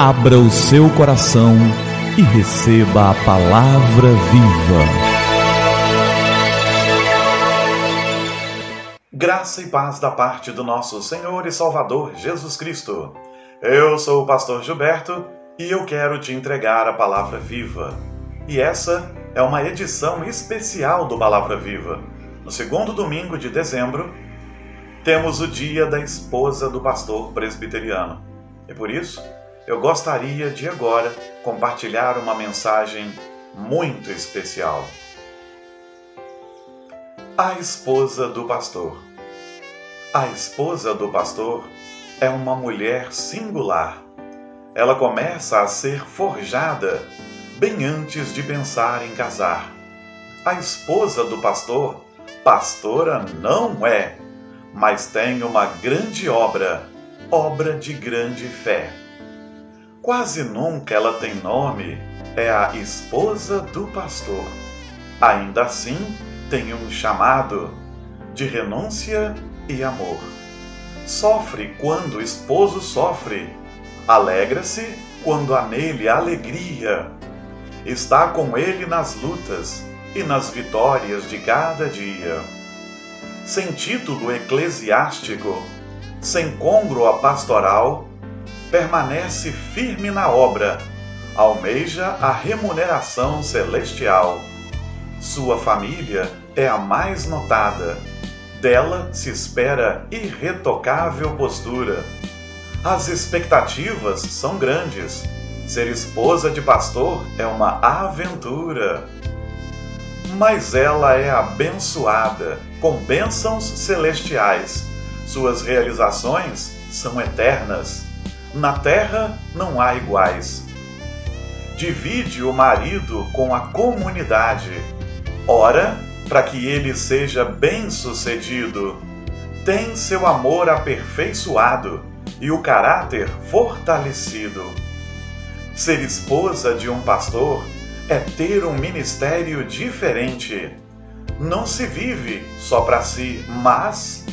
Abra o seu coração e receba a palavra viva. Graça e paz da parte do nosso Senhor e Salvador Jesus Cristo. Eu sou o pastor Gilberto e eu quero te entregar a palavra viva. E essa é uma edição especial do Palavra Viva. No segundo domingo de dezembro, temos o dia da esposa do pastor presbiteriano. E por isso, eu gostaria de agora compartilhar uma mensagem muito especial. A esposa do pastor. A esposa do pastor é uma mulher singular. Ela começa a ser forjada bem antes de pensar em casar. A esposa do pastor, pastora não é, mas tem uma grande obra, obra de grande fé quase nunca ela tem nome, é a esposa do pastor. Ainda assim, tem um chamado de renúncia e amor. Sofre quando o esposo sofre, alegra-se quando há nele alegria. Está com ele nas lutas e nas vitórias de cada dia. Sem título eclesiástico, sem congro pastoral, permanece firme na obra, almeja a remuneração celestial. Sua família é a mais notada, dela se espera irretocável postura. As expectativas são grandes. Ser esposa de pastor é uma aventura. Mas ela é abençoada com bênçãos celestiais. Suas realizações são eternas na terra não há iguais. Divide o marido com a comunidade. Ora, para que ele seja bem-sucedido. Tem seu amor aperfeiçoado e o caráter fortalecido. Ser esposa de um pastor é ter um ministério diferente. Não se vive só para si, mas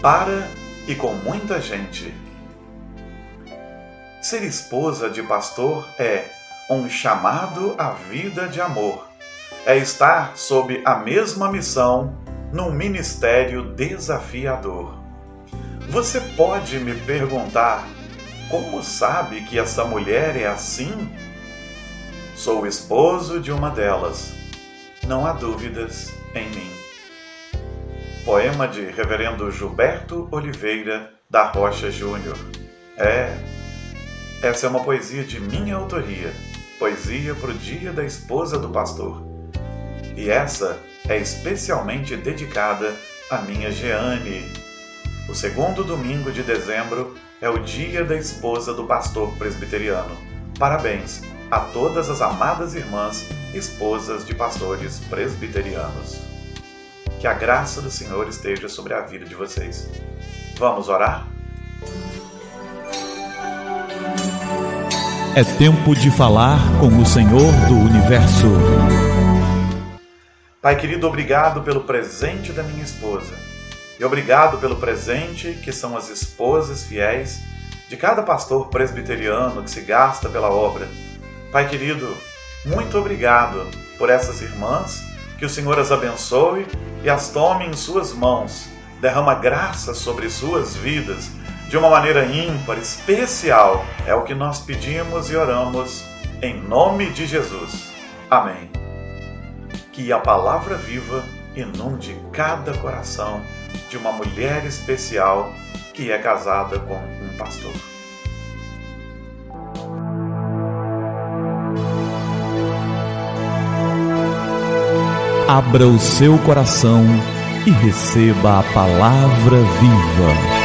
para e com muita gente. Ser esposa de pastor é um chamado à vida de amor. É estar sob a mesma missão num ministério desafiador. Você pode me perguntar: como sabe que essa mulher é assim? Sou esposo de uma delas. Não há dúvidas em mim. Poema de Reverendo Gilberto Oliveira da Rocha Júnior. É, essa é uma poesia de minha autoria, poesia para o Dia da Esposa do Pastor. E essa é especialmente dedicada à minha Jeane. O segundo domingo de dezembro é o Dia da Esposa do Pastor Presbiteriano. Parabéns a todas as amadas irmãs, esposas de pastores presbiterianos. Que a graça do Senhor esteja sobre a vida de vocês. Vamos orar? É tempo de falar com o Senhor do Universo. Pai querido, obrigado pelo presente da minha esposa. E obrigado pelo presente que são as esposas fiéis de cada pastor presbiteriano que se gasta pela obra. Pai querido, muito obrigado por essas irmãs, que o Senhor as abençoe e as tome em suas mãos. Derrama graça sobre suas vidas de uma maneira ímpar, especial. É o que nós pedimos e oramos em nome de Jesus. Amém. Que a palavra viva inunde cada coração de uma mulher especial que é casada com um pastor. Abra o seu coração e receba a palavra viva.